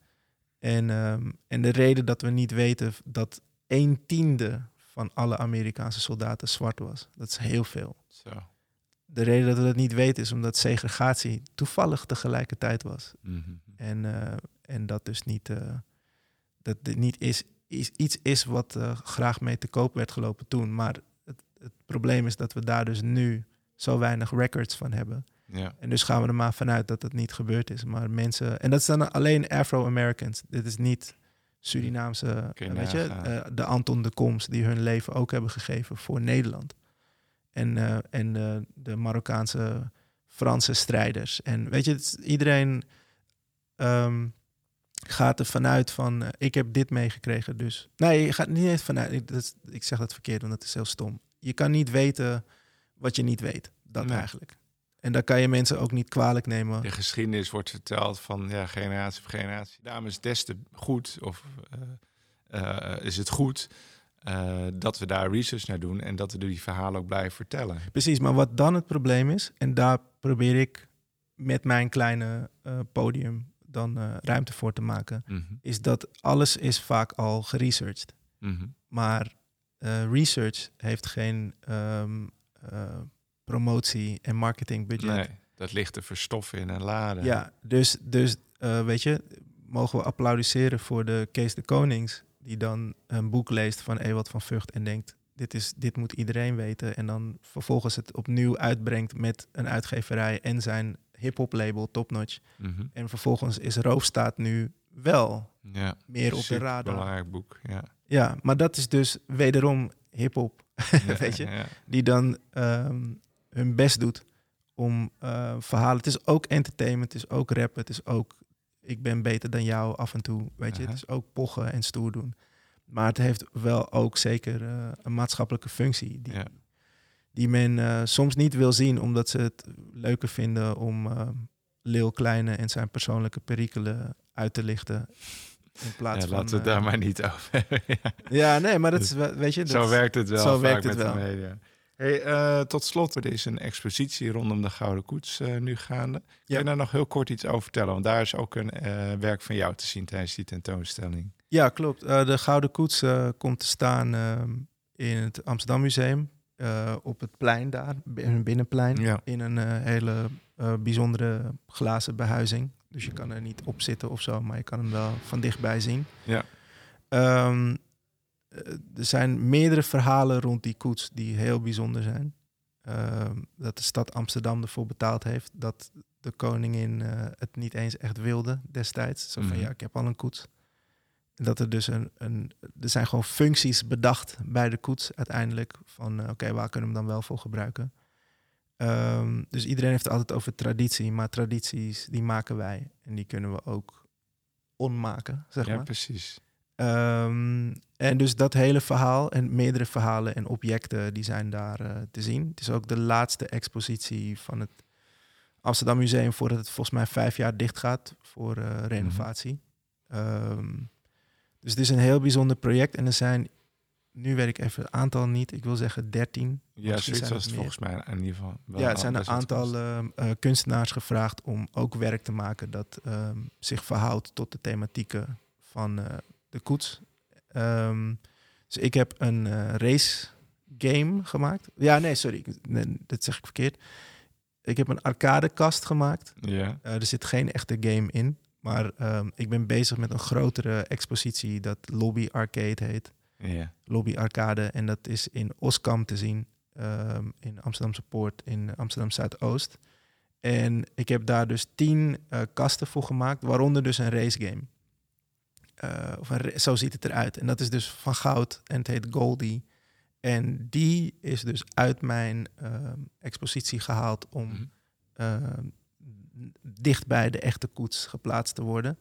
En, ehm, en de reden dat we niet weten dat een tiende van alle Amerikaanse soldaten zwart was, dat is heel veel. Zo. De reden dat we dat niet weten is omdat segregatie toevallig tegelijkertijd was. Mhm. En, eh, en dat dus niet, eh, dat dit niet is, is, iets is wat eh, graag mee te koop werd gelopen toen. Maar het, het probleem is dat we daar dus nu zo weinig records van hebben. Ja. En dus gaan we er maar vanuit dat het niet gebeurd is. Maar mensen, en dat zijn alleen Afro-Americans. Dit is niet Surinaamse, je weet je, eh, de Anton de Koms die hun leven ook hebben gegeven voor Nederland. En, eh, en eh, de Marokkaanse Franse strijders. En weet je, iedereen ehm, gaat er vanuit van, eh, ik heb dit meegekregen, dus... Nee, je gaat niet eens vanuit, ik, dat ik zeg dat verkeerd, want dat is heel stom. Je kan niet weten wat je niet weet, dat Nee. eigenlijk. En daar kan je mensen ook niet kwalijk nemen. De geschiedenis wordt verteld van ja, generatie voor generatie. Daarom is het des te goed, of eh, eh, is het goed, dat we daar research naar doen en dat we die verhalen ook blijven vertellen. Precies, maar wat dan het probleem is, en daar probeer ik met mijn kleine podium dan eh, ruimte voor te maken, Mhm. is dat alles is vaak al geresearched. Mhm. Maar eh, research heeft geen ehm, eh, promotie- en marketingbudget. Nee, dat ligt te verstoffen in een lade. Ja, dus, dus weet je, mogen we applaudisseren voor de Kees de Konings, die dan een boek leest van Ewald van Vught en denkt, dit, is, dit moet iedereen weten. En dan vervolgens het opnieuw uitbrengt met een uitgeverij en zijn hip-hop label Topnotch. Mhm. En vervolgens is Roofstaat nu wel ja. meer op de radar. Belangrijk boek, ja. Ja, maar dat is dus wederom hip-hop, weet je, Ja. die dan ehm, hun best doet om eh, verhalen. Het is ook entertainment, het is ook rap, het is ook ik ben beter dan jou af en toe, weet je. Het is ook pochen en stoer doen. Maar het heeft wel ook zeker eh, een maatschappelijke functie die. Die men eh, soms niet wil zien, omdat ze het leuker vinden om eh Lil Kleine en zijn persoonlijke perikelen uit te lichten. In plaats Ja, van. laten we het eh, daar maar niet over hebben. Ja. Ja, nee, maar dat is wel, weet je. Dat Zo werkt het wel. zo vaak werkt het met wel. De media. Hey, eh, tot slot, er is een expositie rondom de Gouden Koets eh, nu gaande. Kun Ja. je daar nog heel kort iets over vertellen? Want daar is ook een eh, werk van jou te zien tijdens die tentoonstelling. Ja, klopt. Eh, de Gouden Koets eh, komt te staan ehm, in het Amsterdam Museum. Eh, op het plein daar, een binnenplein. Ja. In een eh, hele eh, bijzondere glazen behuizing. Dus je kan er niet op zitten of zo, maar je kan hem wel van dichtbij zien. Ja. Ehm, eh, er zijn meerdere verhalen rond die koets die heel bijzonder zijn. Ehm, dat de stad Amsterdam ervoor betaald heeft. Dat de koningin het niet eens echt wilde destijds. Zo van Mhm. ja, ik heb al een koets. Dat er dus een, een. Er zijn gewoon functies bedacht bij de koets uiteindelijk. Van eh, oké, waar kunnen we hem dan wel voor gebruiken? Ehm, dus iedereen heeft het altijd over traditie. Maar tradities, die maken wij. En die kunnen we ook onmaken, zeg ja, maar. precies. Ehm, en dus dat hele verhaal en meerdere verhalen en objecten die zijn daar eh, te zien. Het is ook de laatste expositie van het Amsterdam Museum voordat het volgens mij vijf jaar dicht gaat voor eh, renovatie. Ehm, dus het is een heel bijzonder project en er zijn, nu weet ik even het aantal niet, ik wil zeggen 13. Ja, zoiets zijn was het volgens mij in ieder geval. wel Ja, het zijn een aantal enthousiast. eh, kunstenaars gevraagd om ook werk te maken dat ehm, zich verhoudt tot de thematieken van eh, de koets. Ehm, dus ik heb een eh, race game gemaakt. Ja, nee, sorry, nee, dat zeg ik verkeerd. Ik heb een arcadekast gemaakt. Ja, er zit geen echte game in. Maar ehm, ik ben bezig met een grotere expositie dat Lobby Arcade heet. Lobby Arcade. En dat is in Oskam te zien. ehm, in Amsterdamse Poort in Amsterdam Zuidoost. En ik heb daar dus tien eh, kasten voor gemaakt, waaronder dus een racegame. Eh of een zo ziet het eruit. En dat is dus van goud en het heet Goldie. En die is dus uit mijn ehm, expositie gehaald om Mhm. Dicht bij de echte koets geplaatst te worden.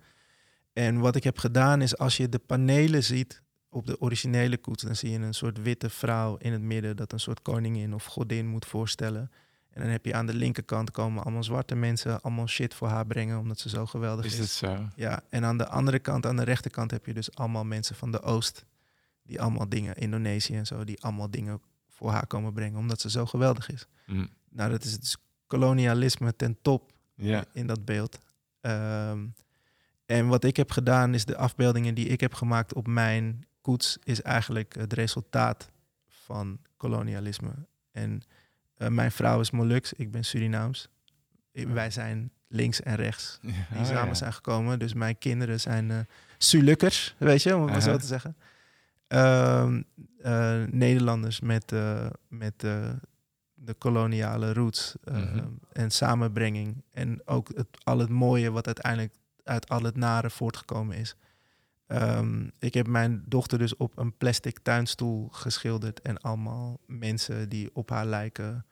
En wat ik heb gedaan is, als je de panelen ziet op de originele koets, dan zie je een soort witte vrouw in het midden dat een soort koningin of godin moet voorstellen. En dan heb je aan de linkerkant komen allemaal zwarte mensen allemaal shit voor haar brengen omdat ze zo geweldig is. Is het zo? Ja, en aan de andere kant, aan de rechterkant, heb je dus allemaal mensen van de Oost. Die allemaal dingen, Indonesië en zo, die allemaal dingen voor haar komen brengen omdat ze zo geweldig is. Mhm. Nou, dat is dus kolonialisme ten top Ja. in dat beeld. Ehm, en wat ik heb gedaan is de afbeeldingen die ik heb gemaakt op mijn koets is eigenlijk het resultaat van kolonialisme. En eh, mijn vrouw is Molux, ik ben Surinaams. Wij zijn links en rechts die Oh, samen ja. zijn gekomen. Dus mijn kinderen zijn eh Sulukkers, weet je, om het maar zo Aha. te zeggen. Ehm, eh, Nederlanders met, met de koloniale roots eh, Mhm. en samenbrenging. En ook het, al het mooie wat uiteindelijk uit al het nare voortgekomen is. Ehm, ik heb mijn dochter dus op een plastic tuinstoel geschilderd en allemaal mensen die op haar lijken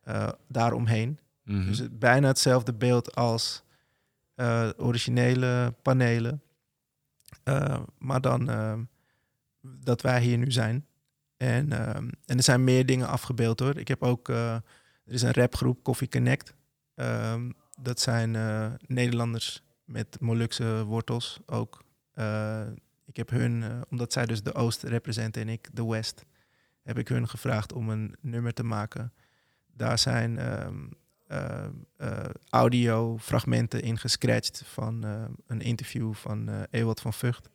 eh, daaromheen. Mhm. Dus het, bijna hetzelfde beeld als eh, originele panelen. Maar dan eh, dat wij hier nu zijn. En, eh, en er zijn meer dingen afgebeeld hoor. Ik heb ook, eh, er is een rapgroep, Coffee Connect. Ehm, dat zijn eh, Nederlanders met Molukse wortels ook. Eh, ik heb hun, omdat zij dus de Oost representen en ik de West, heb ik hun gevraagd om een nummer te maken. Daar zijn ehm, eh, audio-fragmenten in gescratcht van een interview van Ewald van Vught.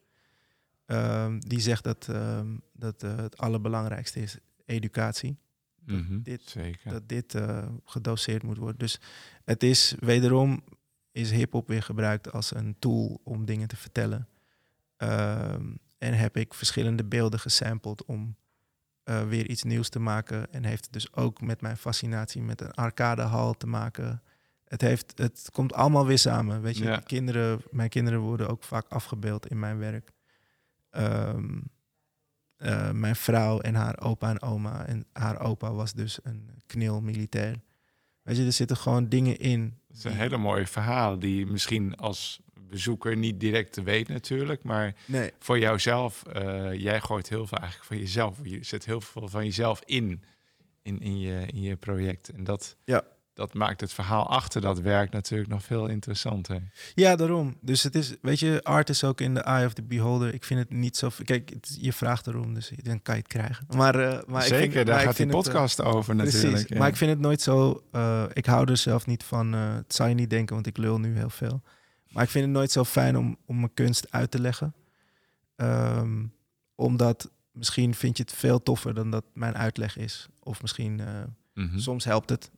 Ehm, die zegt dat, ehm, dat eh, het allerbelangrijkste is educatie. Mhm. dit- Zeker. Dat dit eh, gedoseerd moet worden. Dus het is wederom is hip-hop weer gebruikt als een tool om dingen te vertellen. Ehm, en heb ik verschillende beelden gesampled om eh, weer iets nieuws te maken. En heeft het dus ook met mijn fascinatie met een arcadehal te maken. Het, heeft, het komt allemaal weer samen. Weet je, Ja. Kinderen, mijn kinderen worden ook vaak afgebeeld in mijn werk. Ehm, eh, mijn vrouw en haar opa en oma. En haar opa was dus een knil militair. Weet je, er zitten gewoon dingen in. Het zijn hele mooie verhalen die je misschien als bezoeker niet direct te weet natuurlijk, maar Nee, voor jouzelf, eh, jij gooit heel veel eigenlijk van jezelf. Je zet heel veel van jezelf in, in, in, je, in je project. En dat, Ja. Dat maakt het verhaal achter dat werk natuurlijk nog veel interessanter. Ja, daarom. Dus het is, weet je, art is ook in the eye of the beholder. Ik vind het niet zo. Kijk, het- je vraagt erom, dus dan kan je het krijgen. Maar, eh, maar ik Zeker, vind, daar maar ik gaat die het, eh, podcast over Precies. natuurlijk. ja. Maar ik vind het nooit zo. eh, ik hou er zelf niet van. het zou je niet denken, want ik lul nu heel veel. Maar ik vind het nooit zo fijn om, om mijn kunst uit te leggen. Ehm, omdat misschien vind je het veel toffer dan dat mijn uitleg is. Of misschien Mhm. soms helpt het.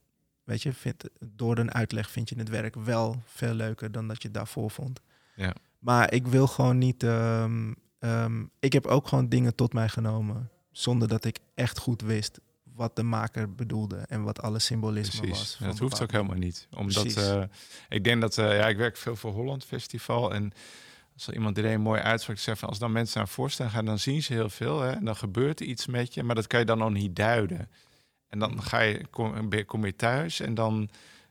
Weet je, vind, door een uitleg vind je het werk wel veel leuker dan dat je het daarvoor vond. Ja. Maar ik wil gewoon niet. ehm, ehm, ik heb ook gewoon dingen tot mij genomen. Zonder dat ik echt goed wist wat de maker bedoelde en wat alle symbolisme was. Dat hoeft ook helemaal niet. Omdat eh, ik denk dat, eh, ja, ik werk veel voor Holland Festival. En als er iemand er een mooi uitspraak zegt van als dan mensen naar een voorstelling gaan, dan zien ze heel veel. Hè, en dan gebeurt er iets met je, maar dat kan je dan nog niet duiden. En dan ga je, kom, kom je thuis en dan,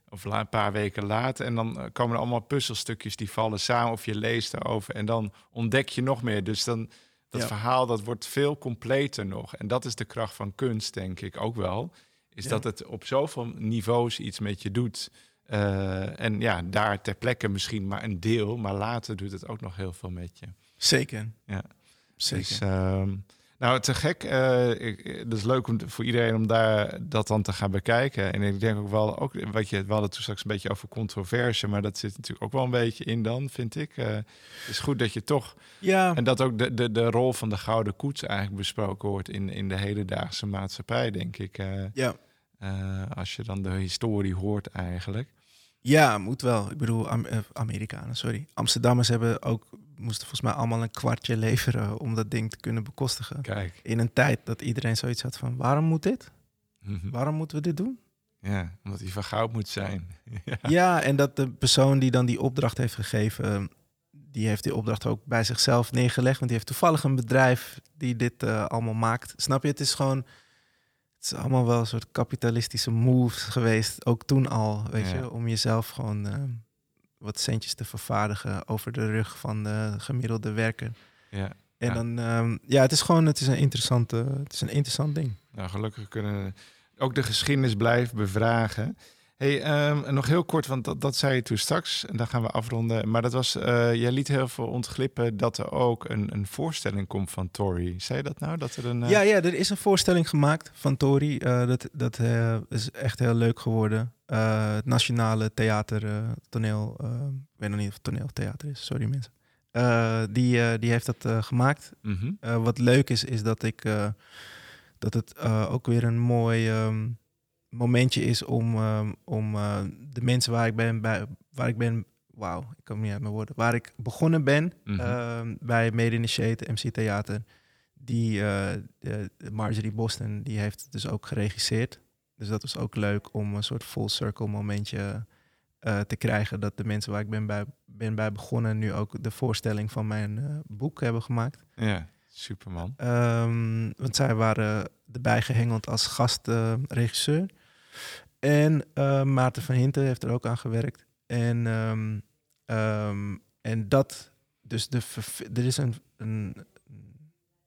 of la- een paar weken later, en dan eh, komen er allemaal puzzelstukjes die vallen samen of je leest erover. En dan ontdek je nog meer. Dus dan, dat Ja. verhaal dat wordt veel completer nog. En dat is de kracht van kunst, denk ik ook wel. Is Ja. dat het op zoveel niveaus iets met je doet. Eh, en ja, daar ter plekke misschien maar een deel, maar later doet het ook nog heel veel met je. Zeker. Ja. Zeker. Dus, ehm, nou, te gek. eh ik, het is leuk om voor iedereen om daar dat dan te gaan bekijken. En ik denk ook wel, ook wat je, we hadden toen straks een beetje over controverse, maar dat zit natuurlijk ook wel een beetje in dan, vind ik. Eh, het is goed dat je toch, ja, en dat ook de, de, de rol van de gouden koets eigenlijk besproken wordt in, in de hedendaagse maatschappij, denk ik. eh, ja. eh, als je dan de historie hoort eigenlijk. Ja, moet wel. Ik bedoel, Am- eh, Amerikanen, sorry. Amsterdammers hebben ook, moesten volgens mij allemaal een kwartje leveren om dat ding te kunnen bekostigen. Kijk. In een tijd dat iedereen zoiets had van, waarom moet dit? Mhm. Waarom moeten we dit doen? Ja, omdat hij van goud moet zijn. ja. Ja, en dat de persoon die dan die opdracht heeft gegeven, die heeft die opdracht ook bij zichzelf neergelegd. Want die heeft toevallig een bedrijf die dit eh, allemaal maakt. Snap je? Het is gewoon, het is allemaal wel een soort kapitalistische moves geweest, ook toen al, weet Ja. je, om jezelf gewoon eh, wat centjes te vervaardigen over de rug van de gemiddelde werker. Ja. En Ja. dan, ehm, ja, het is gewoon, het is een interessante, het is een interessant ding. Nou, gelukkig kunnen we ook de geschiedenis blijven bevragen. Hey, ehm, nog heel kort, want dat, dat zei je toen straks. En dan gaan we afronden. Maar dat was, eh, jij liet heel veel ontglippen dat er ook een, een voorstelling komt van Tory. Zei je dat nou? Dat er een. eh, Ja, ja, er is een voorstelling gemaakt van Tori. Eh, dat dat is echt heel leuk geworden. Het Nationale Theater, toneel, ik weet nog niet of het toneel theater is, sorry mensen. Die, die heeft dat gemaakt. mhm. Wat leuk is, is dat ik dat het ook weer een mooi ehm, momentje is om, ehm, om eh, de mensen waar ik ben, bij, waar ik ben, wauw, ik kom niet uit mijn woorden, waar ik begonnen ben Mhm. ehm, bij Made Initiate, MC Theater, die eh, de, de Marjorie Boston, die heeft dus ook geregisseerd. Dus dat was ook leuk om een soort full circle momentje eh, te krijgen. Dat de mensen waar ik ben bij, ben bij begonnen nu ook de voorstelling van mijn boek hebben gemaakt. Ja, superman. Ehm, want zij waren erbij gehengeld als gastregisseur. En eh, Maarten van Hinten heeft er ook aan gewerkt. En, ehm, ehm, en dat, dus de, er is een, een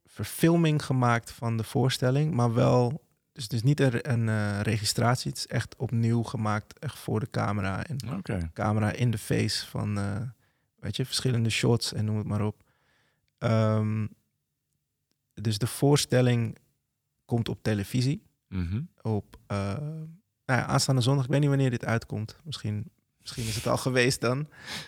verfilming gemaakt van de voorstelling, maar wel, dus het is niet een, een eh, registratie, het is echt opnieuw gemaakt, echt voor de camera. En Oké. camera in de face van, eh, weet je, verschillende shots en noem het maar op. Ehm, dus de voorstelling komt op televisie. Mhm. Op uh, nou ja, aanstaande zondag. Ik weet niet wanneer dit uitkomt. Misschien, misschien is het al geweest dan.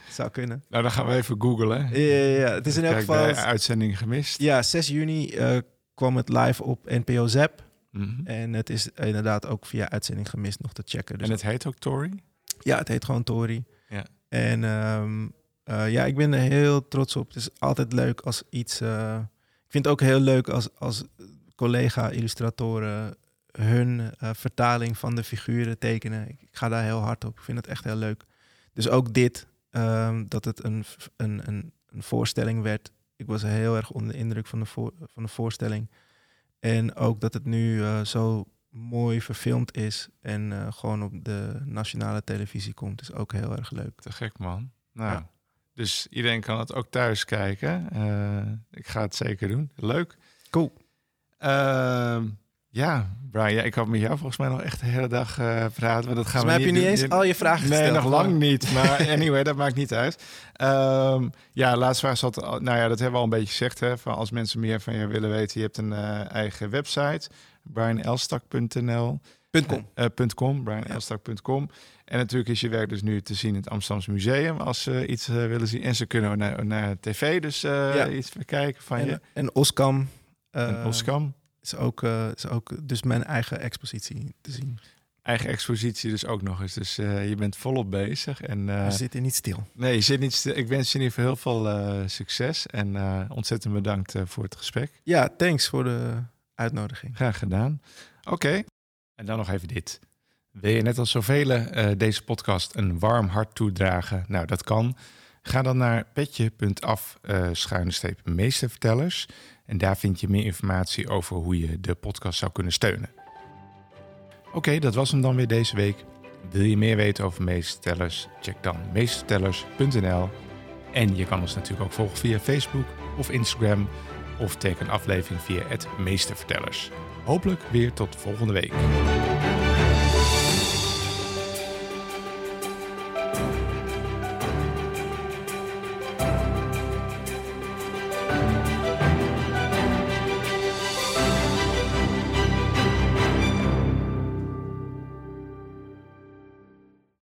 Het zou kunnen. Nou, dan gaan we even googlen. Ja, ja, ja. Het is in elk geval... uitzending gemist. Ja, 6 juni eh, kwam het live op NPO Zap. Mhm. En het is inderdaad ook via uitzending gemist nog te checken. Dus En het heet ook Tory? Ja, het heet gewoon Tori. Ja. En ehm, eh, ja, ik ben er heel trots op. Het is altijd leuk als iets. eh, ik vind het ook heel leuk als, als collega-illustratoren hun eh, vertaling van de figuren tekenen. Ik, ga daar heel hard op. Ik vind het echt heel leuk. Dus ook dit, ehm, dat het een, een, een, een voorstelling werd. Ik was heel erg onder de indruk van de, voor, van de voorstelling. En ook dat het nu eh, zo mooi verfilmd is en eh, gewoon op de nationale televisie komt, is ook heel erg leuk. Te gek, man. Nou, Ja. dus iedereen kan het ook thuis kijken. Ik ga het zeker doen. Leuk. Cool. Ehm, ja, Brian, ja, ik had met jou volgens mij nog echt de hele dag eh, praten. Maar dat gaan Volgens mij heb we je niet eens al je vragen Nee, gesteld. nog lang niet. Maar anyway, dat maakt niet uit. Ehm, ja, laatste vraag zat... Nou ja, dat hebben we al een beetje gezegd. Hè, van als mensen meer van je willen weten. Je hebt een eh, eigen website. brianelstak.nl com. eh, .com, brianelstak.com. En natuurlijk is je werk dus nu te zien in het Amsterdamse Museum als ze iets willen zien. En ze kunnen naar, naar tv dus Ja. iets bekijken van je. En, en Oskam. eh, En Oskam. Is ook, eh, is ook dus mijn eigen expositie te zien. Eigen expositie dus ook nog eens. Dus eh, je bent volop bezig. En, eh, We zitten niet stil. nee, je zit niet stil. ik wens je in ieder geval heel veel succes. En ontzettend bedankt voor het gesprek. Ja, thanks voor de uitnodiging. Graag gedaan. Oké. En dan nog even dit. Wil je net als zoveel deze podcast een warm hart toedragen? Nou, dat kan. Ga dan naar petje.af eh meestervertellers. En daar vind je meer informatie over hoe je de podcast zou kunnen steunen. Oké, dat was hem dan weer deze week. Wil je meer weten over meestervertellers? Check dan meestervertellers.nl. En je kan ons natuurlijk ook volgen via Facebook of Instagram. Of teken een aflevering via het Meestervertellers. Hopelijk weer tot volgende week.